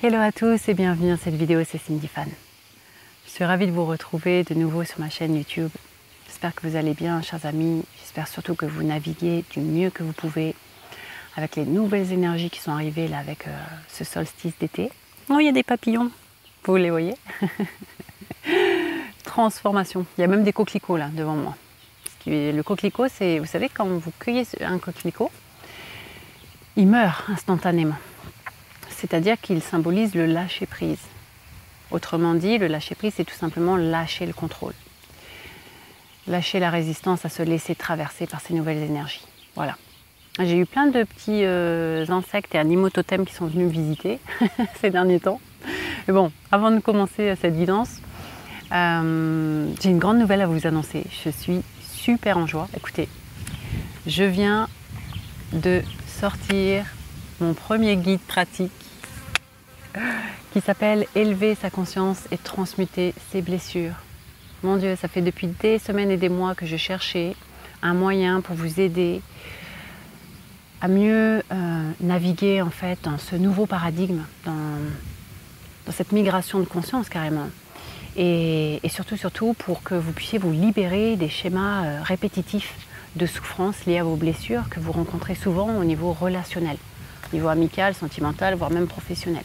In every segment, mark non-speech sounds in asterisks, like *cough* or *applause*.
Hello à tous et bienvenue dans cette vidéo, c'est Cindy Fan. Je suis ravie de vous retrouver de nouveau sur ma chaîne YouTube. J'espère que vous allez bien, chers amis. J'espère surtout que vous naviguez du mieux que vous pouvez avec les nouvelles énergies qui sont arrivées là avec euh, ce solstice d'été. Oh, il y a des papillons, vous les voyez? *laughs* Transformation. Il y a même des coquelicots là devant moi. Le coquelicot, c'est, vous savez, quand vous cueillez un coquelicot, il meurt instantanément c'est-à-dire qu'il symbolise le lâcher-prise. Autrement dit, le lâcher-prise, c'est tout simplement lâcher le contrôle. Lâcher la résistance à se laisser traverser par ces nouvelles énergies. Voilà. J'ai eu plein de petits euh, insectes et animaux totems qui sont venus me visiter *laughs* ces derniers temps. Mais bon, avant de commencer cette guidance, euh, j'ai une grande nouvelle à vous annoncer. Je suis super en joie. Écoutez, je viens de sortir mon premier guide pratique qui s'appelle Élever sa conscience et transmuter ses blessures. Mon Dieu, ça fait depuis des semaines et des mois que je cherchais un moyen pour vous aider à mieux euh, naviguer en fait dans ce nouveau paradigme, dans, cette migration de conscience carrément. Et, surtout, surtout pour que vous puissiez vous libérer des schémas euh, répétitifs de souffrance liés à vos blessures que vous rencontrez souvent au niveau relationnel, au niveau amical, sentimental, voire même professionnel.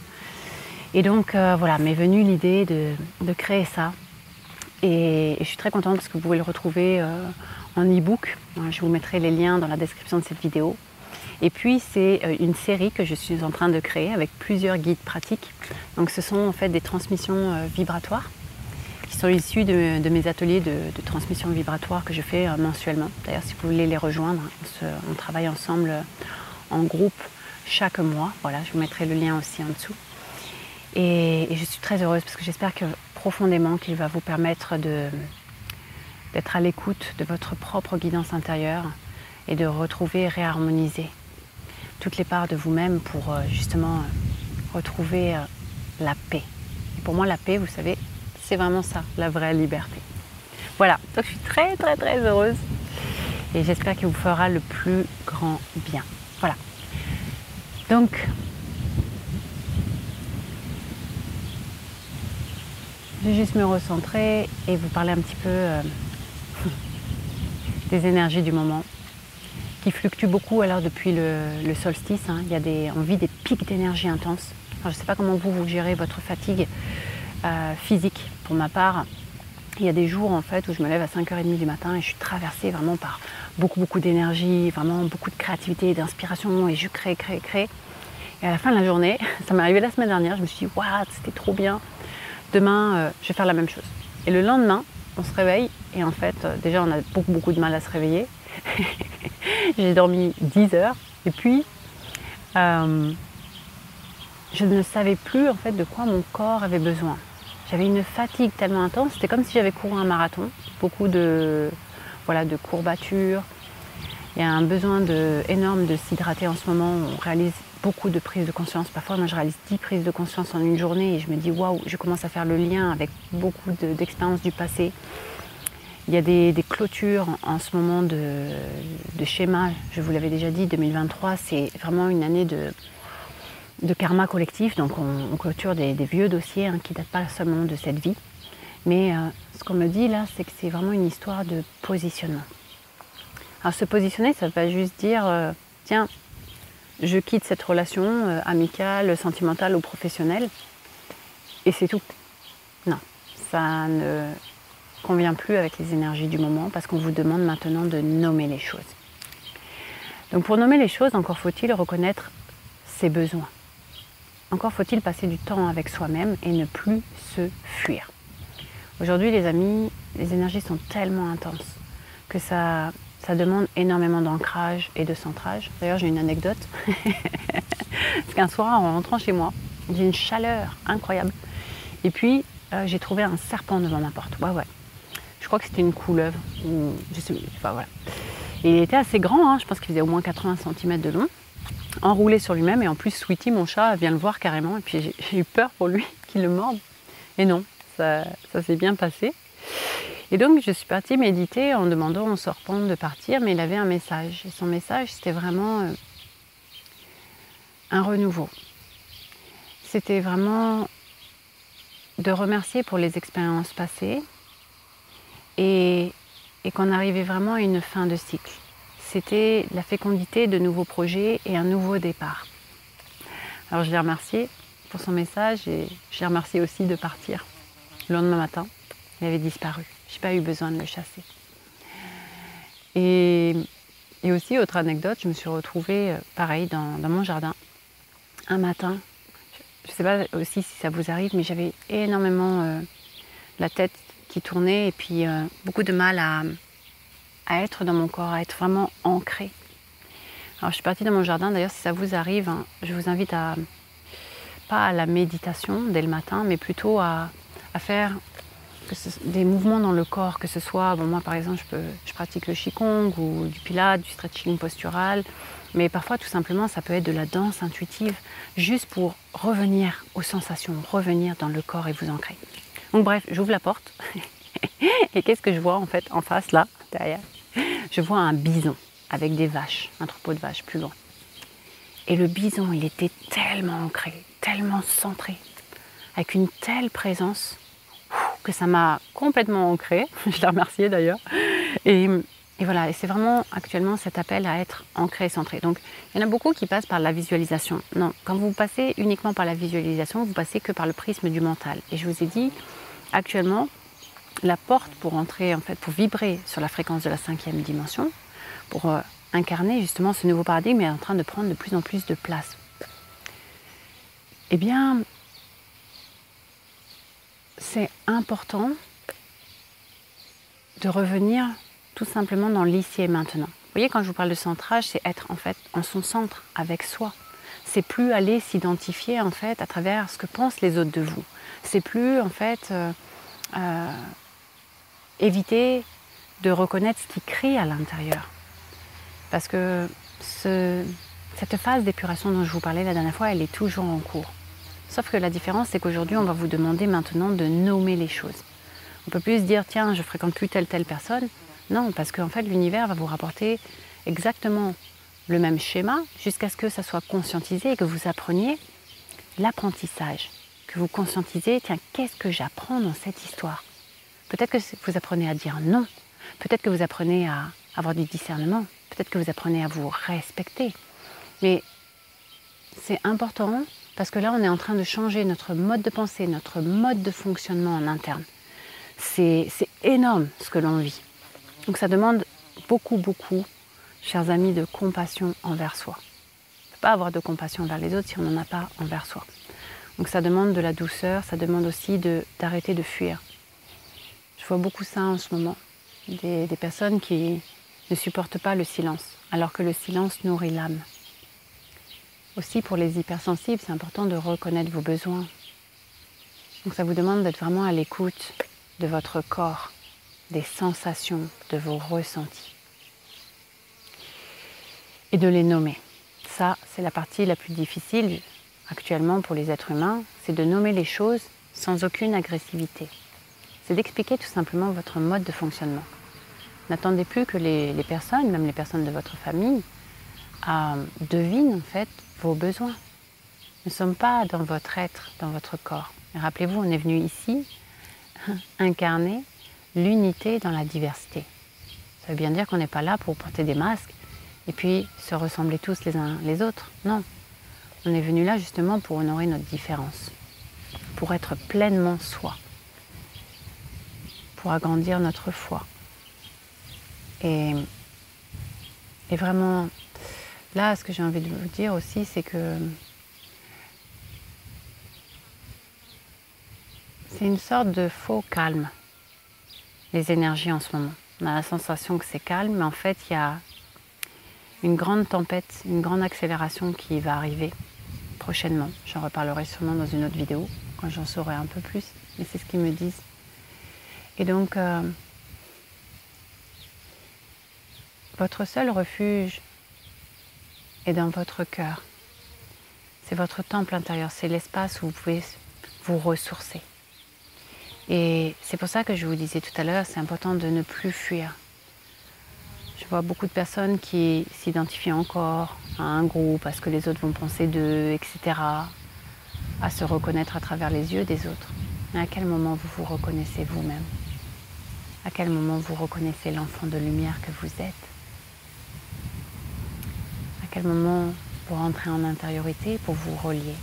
Et donc euh, voilà, m'est venue l'idée de, créer ça. Et, je suis très contente parce que vous pouvez le retrouver euh, en e-book. Je vous mettrai les liens dans la description de cette vidéo. Et puis c'est euh, une série que je suis en train de créer avec plusieurs guides pratiques. Donc ce sont en fait des transmissions vibratoires qui sont issues de, mes ateliers de, transmission vibratoire que je fais mensuellement. D'ailleurs si vous voulez les rejoindre, on travaille ensemble en groupe chaque mois. Voilà, je vous mettrai le lien aussi en dessous. Et, je suis très heureuse parce que j'espère que profondément qu'il va vous permettre d'être à l'écoute de votre propre guidance intérieure et de retrouver et réharmoniser toutes les parts de vous-même pour euh, justement retrouver euh, la paix. Pour moi, la paix, vous savez, c'est vraiment ça, la vraie liberté. Voilà, donc je suis très très très heureuse et j'espère qu'il vous fera le plus grand bien. Voilà. Donc, Je vais juste me recentrer et vous parler un petit peu euh, *laughs* des énergies du moment qui fluctuent beaucoup alors depuis le, solstice. Hein. Il y a des, on vit des pics d'énergie intenses. je ne sais pas comment vous, vous gérez votre fatigue euh, physique. Pour ma part, il y a des jours en fait où je me lève à 5h30 du matin et je suis traversée vraiment par beaucoup beaucoup d'énergie, vraiment beaucoup de créativité, d'inspiration et je crée, crée, crée. Et à la fin de la journée, *laughs* ça m'est arrivé la semaine dernière, je me suis dit, waouh, c'était trop bien demain, euh, je vais faire la même chose. Et le lendemain, on se réveille et en fait, euh, déjà, on a beaucoup, beaucoup de mal à se réveiller. *laughs* J'ai dormi 10 heures et puis, euh, je ne savais plus en fait de quoi mon corps avait besoin. J'avais une fatigue tellement intense, c'était comme si j'avais couru un marathon, beaucoup de, voilà, de courbatures. Il y a un besoin énorme de s'hydrater en ce moment. On réalise beaucoup de prises de conscience. Parfois, moi, je réalise 10 prises de conscience en une journée et je me dis, waouh, je commence à faire le lien avec beaucoup d'expériences du passé. Il y a des, clôtures en, ce moment de, de schéma. Je vous l'avais déjà dit, 2023, c'est vraiment une année de, karma collectif. Donc, on, clôture des, vieux dossiers hein, qui ne datent pas seulement de cette vie. Mais euh, ce qu'on me dit là, c'est que c'est vraiment une histoire de positionnement. Alors, se positionner, ça ne veut pas juste dire, euh, tiens, je quitte cette relation euh, amicale, sentimentale ou professionnelle et c'est tout. Non, ça ne convient plus avec les énergies du moment parce qu'on vous demande maintenant de nommer les choses. Donc pour nommer les choses, encore faut-il reconnaître ses besoins. Encore faut-il passer du temps avec soi-même et ne plus se fuir. Aujourd'hui, les amis, les énergies sont tellement intenses que ça ça demande énormément d'ancrage et de centrage. D'ailleurs, j'ai une anecdote. *laughs* Parce qu'un soir, en rentrant chez moi, j'ai une chaleur incroyable. Et puis, euh, j'ai trouvé un serpent devant ma porte. Ouais, ouais. Je crois que c'était une couleuvre. sais, il était assez grand, hein. je pense qu'il faisait au moins 80 cm de long, enroulé sur lui-même. Et en plus, Sweetie, mon chat, vient le voir carrément. Et puis, j'ai eu peur pour lui *laughs* qu'il le morde. Et non, ça, ça s'est bien passé. Et donc je suis partie méditer en demandant au serpent de partir, mais il avait un message. Et son message, c'était vraiment euh, un renouveau. c'était vraiment de remercier pour les expériences passées et, et qu'on arrivait vraiment à une fin de cycle. C'était la fécondité de nouveaux projets et un nouveau départ. Alors je l'ai remercié pour son message et je l'ai remercié aussi de partir. Le lendemain matin, il avait disparu. Pas eu besoin de le chasser. Et, aussi, autre anecdote, je me suis retrouvée euh, pareil dans, mon jardin un matin. Je ne sais pas aussi si ça vous arrive, mais j'avais énormément euh, la tête qui tournait et puis euh, beaucoup de mal à, être dans mon corps, à être vraiment ancré. Alors je suis partie dans mon jardin, d'ailleurs si ça vous arrive, hein, je vous invite à, pas à la méditation dès le matin, mais plutôt à faire des mouvements dans le corps, que ce soit, moi par exemple, je, je pratique le Qigong ou du Pilates, du stretching postural, mais parfois tout simplement ça peut être de la danse intuitive, juste pour revenir aux sensations, revenir dans le corps et vous ancrer. Donc bref, j'ouvre la porte *laughs* et qu'est-ce que je vois en fait en face là, derrière? Je vois un bison avec des vaches, un troupeau de vaches plus loin. Et le bison, il était tellement ancré, tellement centré, avec une telle présence que ça m'a complètement ancré. *laughs* Je l'ai remercié d'ailleurs. Et, voilà, et c'est vraiment actuellement cet appel à être ancré et centré. Donc il y en a beaucoup qui passent par la visualisation. Non, quand vous passez uniquement par la visualisation, vous passez que par le prisme du mental. Et je vous ai dit, actuellement, la porte pour entrer, en fait, pour vibrer sur la fréquence de la cinquième dimension, pour euh, incarner justement ce nouveau paradigme est en train de prendre de plus en plus de place. Eh bien, c'est important de revenir tout simplement dans l'ici et maintenant. Vous voyez, quand je vous parle de centrage, c'est être en fait en son centre avec soi. C'est plus aller s'identifier en fait à travers ce que pensent les autres de vous. C'est plus en fait euh, euh, éviter de reconnaître ce qui crie à l'intérieur. Parce que cette phase d'épuration dont je vous parlais la dernière fois, elle est toujours en cours. Sauf que la différence, c'est qu'aujourd'hui, on va vous demander maintenant de nommer les choses. On peut plus se dire, tiens, je fréquente plus telle telle personne. Non, parce qu'en fait, l'univers va vous rapporter exactement le même schéma jusqu'à ce que ça soit conscientisé et que vous appreniez l'apprentissage. Que vous conscientisez, tiens, qu'est-ce que j'apprends dans cette histoire? Peut-être que vous apprenez à dire non. Peut-être que vous apprenez à avoir du discernement. Peut-être que vous apprenez à vous respecter. Mais c'est important parce que là, on est en train de changer notre mode de pensée, notre mode de fonctionnement en interne. C'est énorme ce que l'on vit. Donc ça demande beaucoup, beaucoup, chers amis, de compassion envers soi. On ne peut pas avoir de compassion envers les autres si on n'en a pas envers soi. Donc ça demande de la douceur, ça demande aussi d'arrêter de, fuir. Je vois beaucoup ça en ce moment. des personnes qui ne supportent pas le silence, alors que le silence nourrit l'âme. Aussi pour les hypersensibles, c'est important de reconnaître vos besoins. Donc ça vous demande d'être vraiment à l'écoute de votre corps, des sensations, de vos ressentis. Et de les nommer. Ça, c'est la partie la plus difficile actuellement pour les êtres humains, c'est de nommer les choses sans aucune agressivité. C'est d'expliquer tout simplement votre mode de fonctionnement. N'attendez plus que les, personnes, même les personnes de votre famille, devinent en fait vos besoins. Nous ne sommes pas dans votre être, dans votre corps. Rappelez-vous, on est venu ici *laughs* incarner l'unité dans la diversité. Ça veut bien dire qu'on n'est pas là pour porter des masques et puis se ressembler tous les uns les autres. Non. On est venu là justement pour honorer notre différence, pour être pleinement soi, pour agrandir notre foi. Et vraiment Là, ce que j'ai envie de vous dire aussi, c'est que c'est une sorte de faux calme, les énergies en ce moment. On a la sensation que c'est calme, mais en fait, il y a une grande tempête, une grande accélération qui va arriver prochainement. J'en reparlerai sûrement dans une autre vidéo, quand j'en saurai un peu plus, mais c'est ce qu'ils me disent. Et donc, euh, votre seul refuge et dans votre cœur. C'est votre temple intérieur, c'est l'espace où vous pouvez vous ressourcer. Et c'est pour ça que je vous disais tout à l'heure, c'est important de ne plus fuir. Je vois beaucoup de personnes qui s'identifient encore à un groupe, parce que les autres vont penser d'eux, etc. à se reconnaître à travers les yeux des autres. À quel moment vous vous reconnaissez vous-même? À quel moment vous reconnaissez l'enfant de lumière que vous êtes? À quel moment vous rentrez en intériorité pour vous relier,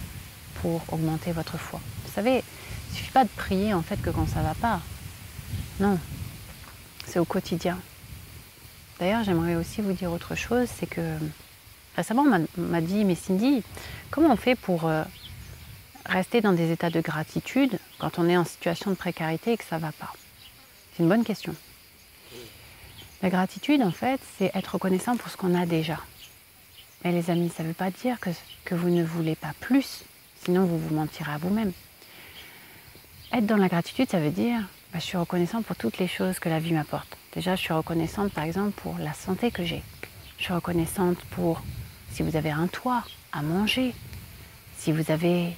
pour augmenter votre foi Vous savez, il ne suffit pas de prier en fait que quand ça ne va pas. Non, c'est au quotidien. D'ailleurs, j'aimerais aussi vous dire autre chose, c'est que récemment on m'a dit, mais Cindy, comment on fait pour euh, rester dans des états de gratitude quand on est en situation de précarité et que ça ne va pas? C'est une bonne question. La gratitude, en fait, c'est être reconnaissant pour ce qu'on a déjà. Mais les amis, ça ne veut pas dire que, que vous ne voulez pas plus, sinon vous vous mentirez à vous-même. Être dans la gratitude, ça veut dire bah, je suis reconnaissant pour toutes les choses que la vie m'apporte. Déjà, je suis reconnaissante par exemple pour la santé que j'ai. Je suis reconnaissante pour si vous avez un toit à manger, si vous avez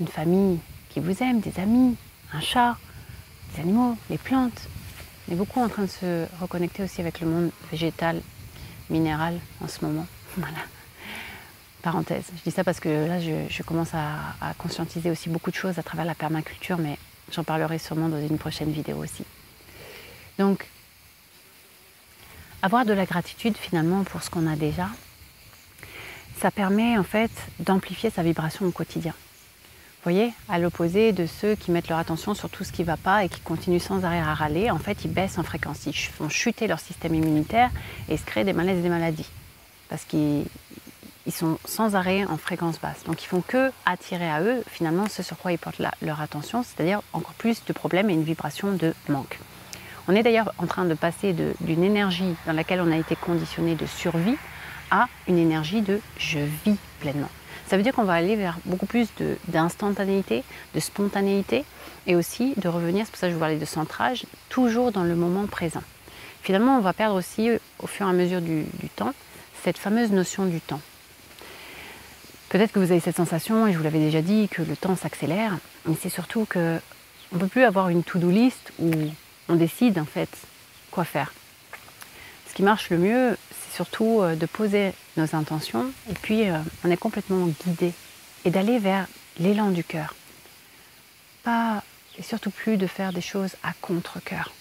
une famille qui vous aime, des amis, un chat, des animaux, les plantes. On est beaucoup en train de se reconnecter aussi avec le monde végétal, minéral en ce moment. Voilà. Parenthèse. Je dis ça parce que là, je, commence à, à conscientiser aussi beaucoup de choses à travers la permaculture, mais J'en parlerai sûrement dans une prochaine vidéo aussi. Donc, avoir de la gratitude finalement pour ce qu'on a déjà, ça permet en fait d'amplifier sa vibration au quotidien. Vous voyez, à l'opposé de ceux qui mettent leur attention sur tout ce qui ne va pas et qui continuent sans arrêt à râler, en fait, ils baissent en fréquence, ils font chuter leur système immunitaire et se créent des malaises et des maladies. Parce qu'ils ils sont sans arrêt en fréquence basse. Donc ils font que attirer à eux finalement ce sur quoi ils portent leur attention, c'est-à-dire encore plus de problèmes et une vibration de manque. On est d'ailleurs en train de passer d'une énergie dans laquelle on a été conditionné de survie à une énergie de je vis pleinement. Ça veut dire qu'on va aller vers beaucoup plus d'instantanéité, de, spontanéité et aussi de revenir, c'est pour ça que je vous parlais de centrage, toujours dans le moment présent. Finalement, on va perdre aussi au fur et à mesure du temps cette fameuse notion du temps. Peut-être que vous avez cette sensation, et je vous l'avais déjà dit, que le temps s'accélère, mais c'est surtout que on ne peut plus avoir une to-do list où on décide en fait quoi faire. Ce qui marche le mieux, c'est surtout euh, de poser nos intentions et puis euh, on est complètement guidé et d'aller vers l'élan du cœur. Pas et surtout plus de faire des choses à contre-cœur.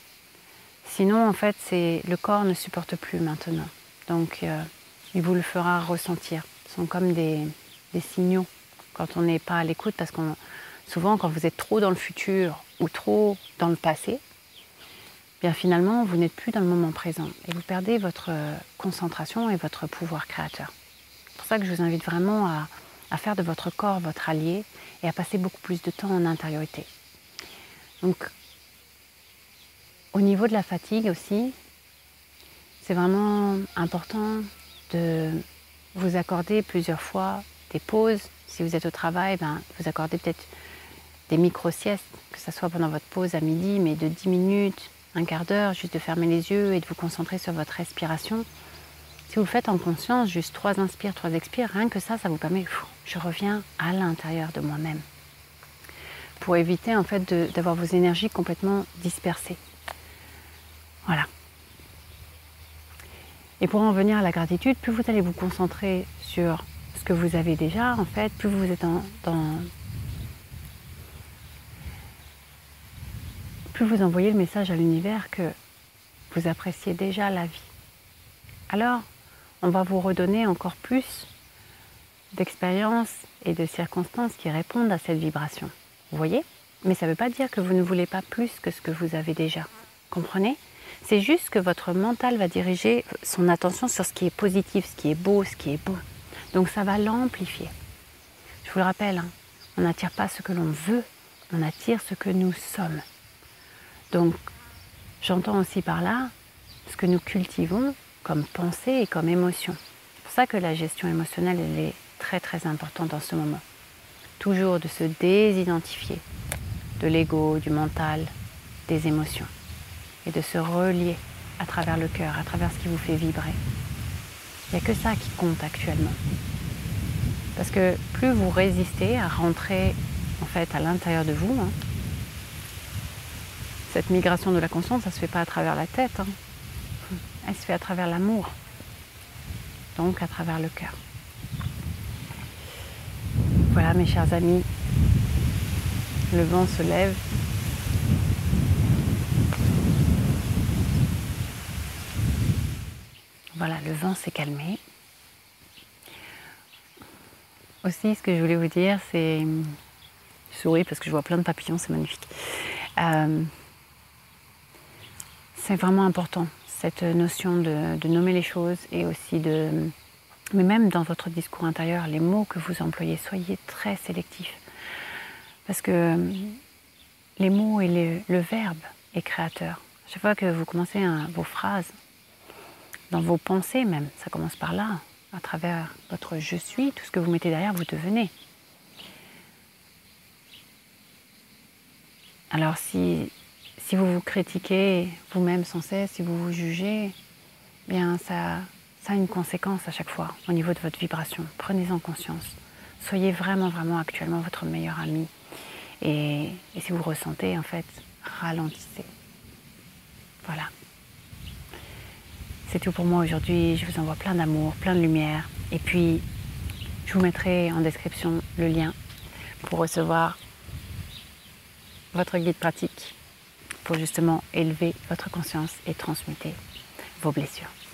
Sinon, en fait, c'est le corps ne supporte plus maintenant. Donc, euh, il vous le fera ressentir. Ce sont comme des, signaux quand on n'est pas à l'écoute, parce qu'on souvent quand vous êtes trop dans le futur ou trop dans le passé, bien finalement vous n'êtes plus dans le moment présent et vous perdez votre concentration et votre pouvoir créateur. C'est pour ça que je vous invite vraiment à, à faire de votre corps votre allié et à passer beaucoup plus de temps en intériorité. Donc au niveau de la fatigue aussi, c'est vraiment important de vous accorder plusieurs fois des pauses. Si vous êtes au travail, ben, vous accordez peut-être des micro-siestes, que ce soit pendant votre pause à midi, mais de 10 minutes, un quart d'heure, juste de fermer les yeux et de vous concentrer sur votre respiration. Si vous le faites en conscience, juste trois inspires, trois expires, rien que ça, ça vous permet, je reviens à l'intérieur de moi-même. Pour éviter en fait d'avoir vos énergies complètement dispersées. Voilà. Et pour en venir à la gratitude, plus vous allez vous concentrer sur que vous avez déjà, en fait, plus vous êtes dans, plus vous envoyez le message à l'univers que vous appréciez déjà la vie. Alors, on va vous redonner encore plus d'expériences et de circonstances qui répondent à cette vibration. Vous voyez? Mais ça ne veut pas dire que vous ne voulez pas plus que ce que vous avez déjà. Comprenez? C'est juste que votre mental va diriger son attention sur ce qui est positif, ce qui est beau, ce qui est bon. Donc ça va l'amplifier. Je vous le rappelle, hein, on n'attire pas ce que l'on veut, on attire ce que nous sommes. Donc j'entends aussi par là ce que nous cultivons comme pensée et comme émotion. C'est pour ça que la gestion émotionnelle, elle est très très importante en ce moment. Toujours de se désidentifier de l'ego, du mental, des émotions. Et de se relier à travers le cœur, à travers ce qui vous fait vibrer. Il n'y a que ça qui compte actuellement. Parce que plus vous résistez à rentrer en fait à l'intérieur de vous, hein, cette migration de la conscience, ça ne se fait pas à travers la tête, hein. elle se fait à travers l'amour, donc à travers le cœur. Voilà mes chers amis, Le vent se lève. Voilà, le vent s'est calmé. Aussi, ce que je voulais vous dire, c'est. Je souris parce que je vois plein de papillons, c'est magnifique. Euh, c'est vraiment important, cette notion de, nommer les choses et aussi de. Mais même dans votre discours intérieur, les mots que vous employez, soyez très sélectifs. Parce que les mots et le, verbe est créateur. Chaque fois que vous commencez vos phrases, dans vos pensées même, ça commence par là, à travers votre je suis, tout ce que vous mettez derrière, vous devenez. Alors si, si vous vous critiquez vous-même sans cesse, si vous vous jugez, bien ça, ça a une conséquence à chaque fois au niveau de votre vibration. Prenez-en conscience. Soyez vraiment, vraiment actuellement votre meilleur ami. Et, et si vous ressentez, en fait, ralentissez. Voilà. C'est tout pour moi aujourd'hui. Je vous envoie plein d'amour, plein de lumière. Et puis, je vous mettrai en description le lien pour recevoir votre guide pratique pour justement élever votre conscience et transmuter vos blessures.